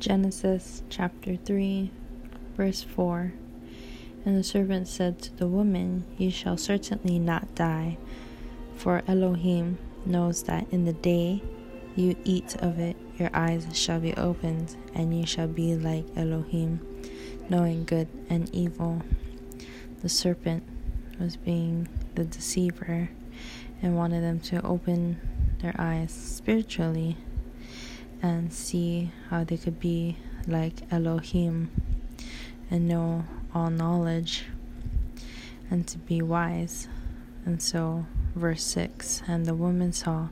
Genesis chapter 3, verse 4 And the serpent said to the woman, You shall certainly not die, for Elohim knows that in the day you eat of it, your eyes shall be opened, and you shall be like Elohim, knowing good and evil. The serpent was being the deceiver and wanted them to open their eyes spiritually and see how they could be like Elohim and know all knowledge and to be wise. And so, verse 6 And the woman saw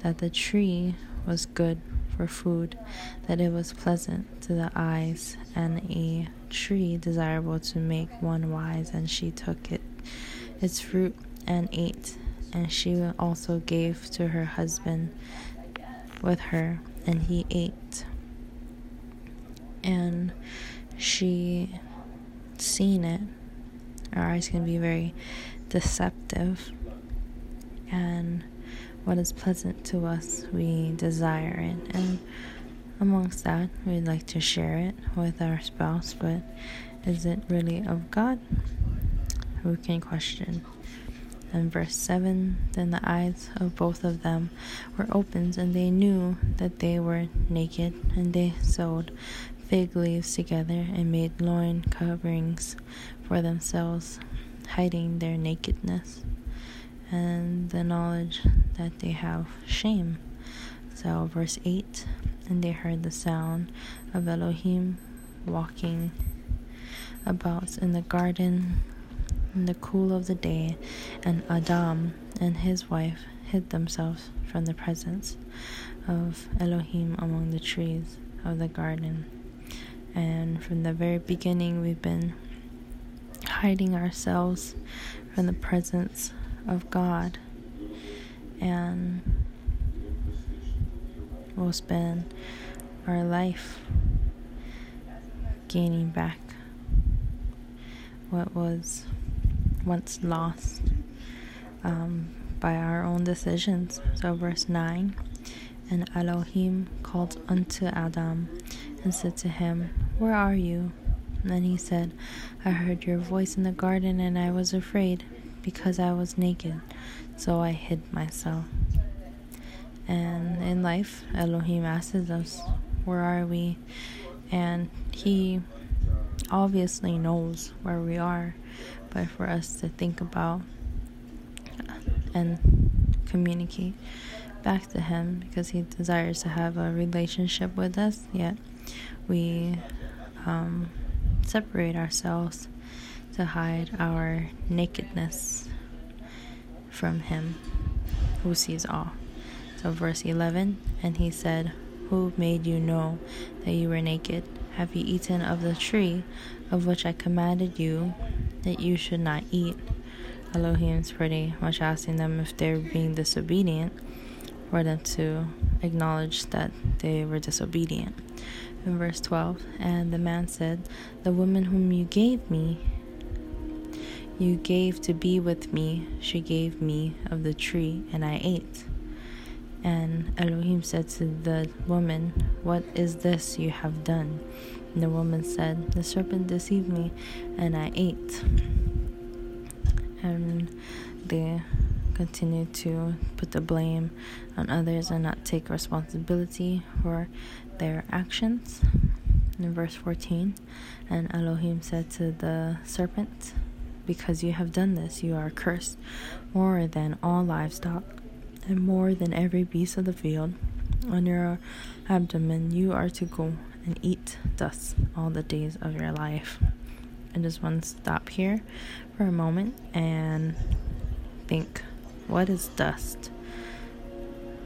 that the tree was good for food, that it was pleasant to the eyes, and a tree desirable to make one wise, and she took it its fruit and ate, and she also gave to her husband with her and he ate. And she seen it. Our eyes can be very deceptive. And what is pleasant to us, we desire it. And amongst that, we'd like to share it with our spouse, but is it really of God? Who can question? And verse 7 Then the eyes of both of them were opened, and they knew that they were naked, and they sewed fig leaves together and made loin coverings for themselves, hiding their nakedness and the knowledge that they have shame. So, verse 8 And they heard the sound of Elohim walking about in the garden in the cool of the day, and Adam and his wife hid themselves from the presence of Elohim among the trees of the garden. And from the very beginning, we've been hiding ourselves from the presence of God. And we'll spend our life gaining back what was once lost um, by our own decisions. So, verse 9 And Elohim called unto Adam and said to him, Where are you? And he said, I heard your voice in the garden, and I was afraid because I was naked, so I hid myself. And in life, Elohim asks us, Where are we? And he obviously knows where we are, but for us to think about and communicate back to Him because He desires to have a relationship with us, yet we um, separate ourselves to hide our nakedness from Him who sees all. So, verse 11, and He said, Who made you know that you were naked? Have you eaten of the tree of which I commanded you that you should not eat? Elohim's pretty much asking them if they're being disobedient for them to acknowledge that they were disobedient. In verse 12, and the man said, The woman whom you gave me, you gave to be with me, she gave me of the tree, and I ate. And Elohim said to the woman, What is this you have done? The woman said, The serpent deceived me, and I ate. And they continue to put the blame on others and not take responsibility for their actions. In verse 14, and Elohim said to the serpent, Because you have done this, you are cursed more than all livestock and more than every beast of the field. On your abdomen you are to go and eat dust all the days of your life. I just want to stop here for a moment and think what is dust?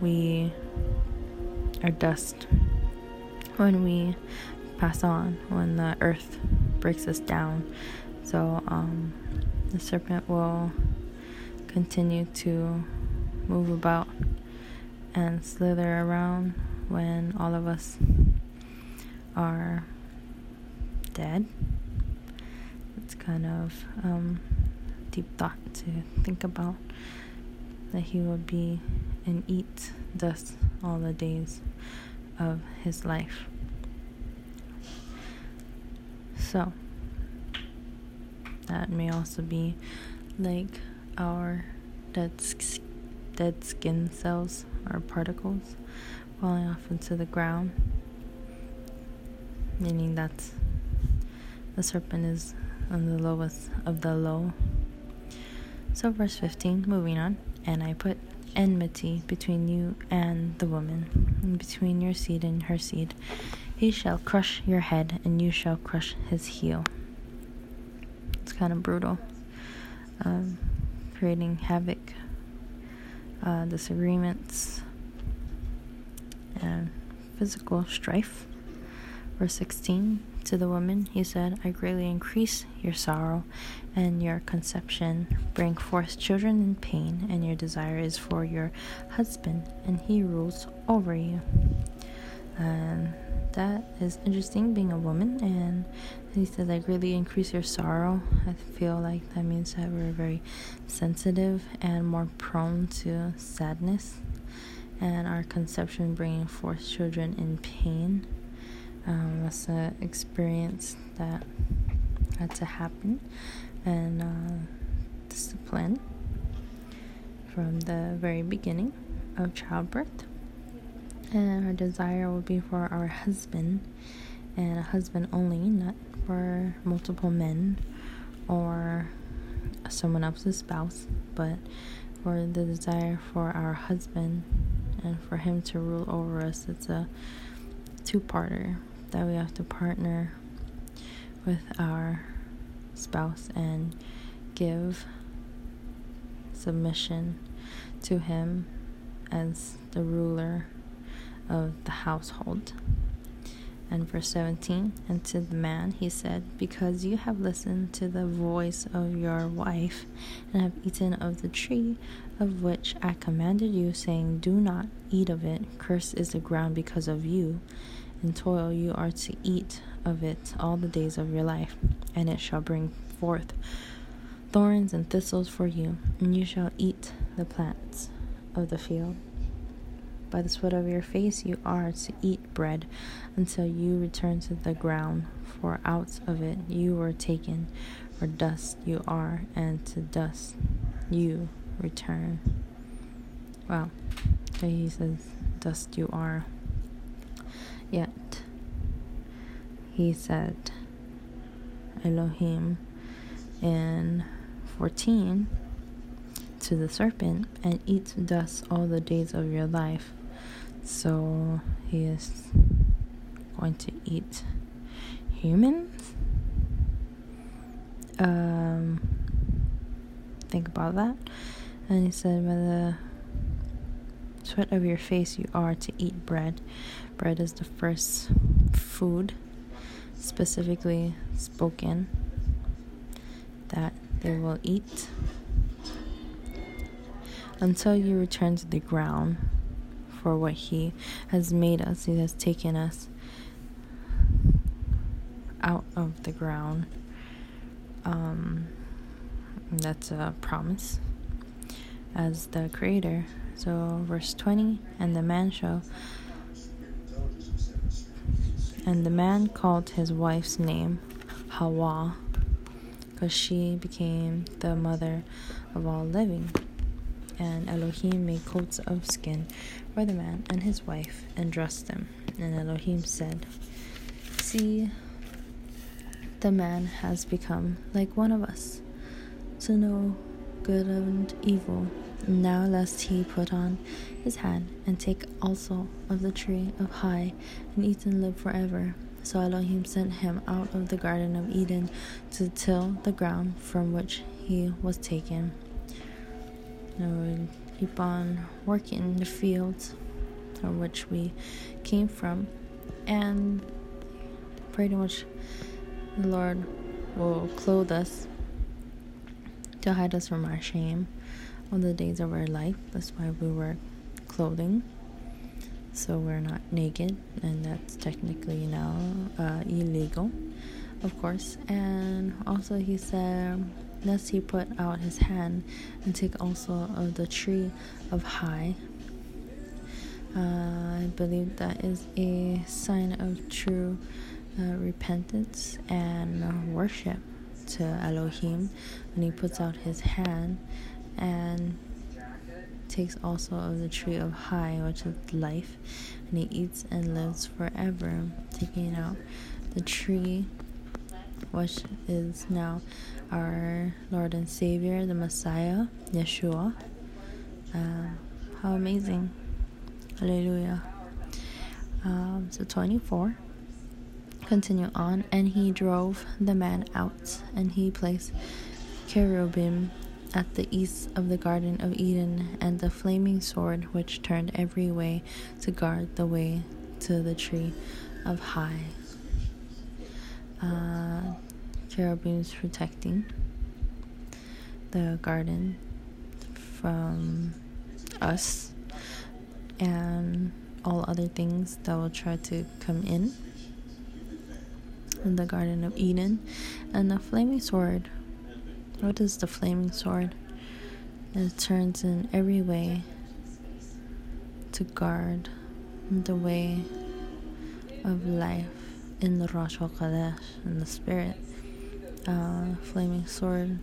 We are dust when we pass on, when the earth breaks us down. So um, the serpent will continue to move about and slither around when all of us are dead. It's kind of um, deep thought to think about that he will be and eat dust all the days of his life. So, that may also be like our dead, dead skin cells or particles falling off into the ground, meaning that the serpent is on the lowest of the low. So, verse 15, moving on, and I put enmity between you and the woman, and between your seed and her seed. He shall crush your head, and you shall crush his heel. It's kind of brutal, um, creating havoc, uh, disagreements, and physical strife. Verse 16 To the woman, he said, I greatly increase your sorrow and your conception. Bring forth children in pain, and your desire is for your husband, and he rules over you. And that is interesting being a woman. And he says, I greatly increase your sorrow. I feel like that means that we're very sensitive and more prone to sadness and our conception bringing forth children in pain um, was an experience that had to happen. And uh, discipline from the very beginning of childbirth. And our desire would be for our husband and a husband only not for multiple men or someone else's spouse but for the desire for our husband and for Him to rule over us. It's a two parter that we have to partner with our spouse and give submission to Him as the ruler of the household. And verse 17, and to the man he said, Because you have listened to the voice of your wife, and have eaten of the tree of which I commanded you, saying, Do not eat of it, cursed is the ground because of you. In toil you are to eat of it all the days of your life, and it shall bring forth thorns and thistles for you, and you shall eat the plants of the field. By the sweat of your face you are to eat bread until you return to the ground, for out of it you were taken, for dust you are, and to dust you return. Well, he says, Dust you are. Yet, he said, Elohim in 14 to the serpent, and eat dust all the days of your life. So he is going to eat humans. Um, think about that. And he said, By the sweat of your face, you are to eat bread. Bread is the first food specifically spoken that they will eat until you return to the ground for what He has made us. He has taken us out of the ground. Um, that's a promise as the Creator. So, verse 20 And the man shall. And the man called his wife's name Hawa, because she became the mother of all living. And Elohim made coats of skin for the man and his wife and dressed them. And Elohim said, See, the man has become like one of us, to know good and evil. Now lest he put on his hand and take also of the tree of chai and eat and live forever. So Elohim sent him out of the Garden of Eden to till the ground from which he was taken. Now keep on working in the fields from which we came from, and pretty much the Lord will clothe us to hide us from our shame on the days of our life. That's why we wear clothing. So we're not naked, and that's technically now uh, illegal, of course. And also, he said, Lest he put out his hand and take also of the tree of chai. Uh, I believe that is a sign of true uh, repentance and worship to Elohim when he puts out his hand and takes also of the tree of chai, which is life, and he eats and lives forever, taking out the tree, which is now our Lord and Savior, the Messiah, Yeshua. Uh, how amazing! Hallelujah. Um, so 24 continue on and he drove the man out and he placed cherubim at the east of the Garden of Eden, and the flaming sword which turned every way to guard the way to the tree of chai. Uh, cherubims protecting the garden from us and all other things that will try to come in in the Garden of Eden, and the flaming sword what is the flaming sword? It turns in every way to guard the way of life in the Rosh Hashanah, in the spirit. Uh, flaming sword,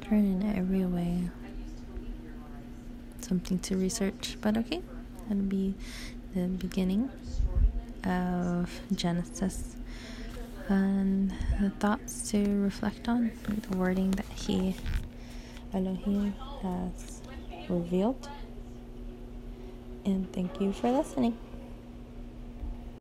turn in every way. Something to research, but okay, that'll be the beginning of Genesis and the thoughts to reflect on, the wording that he, Elohim, has revealed. And thank you for listening.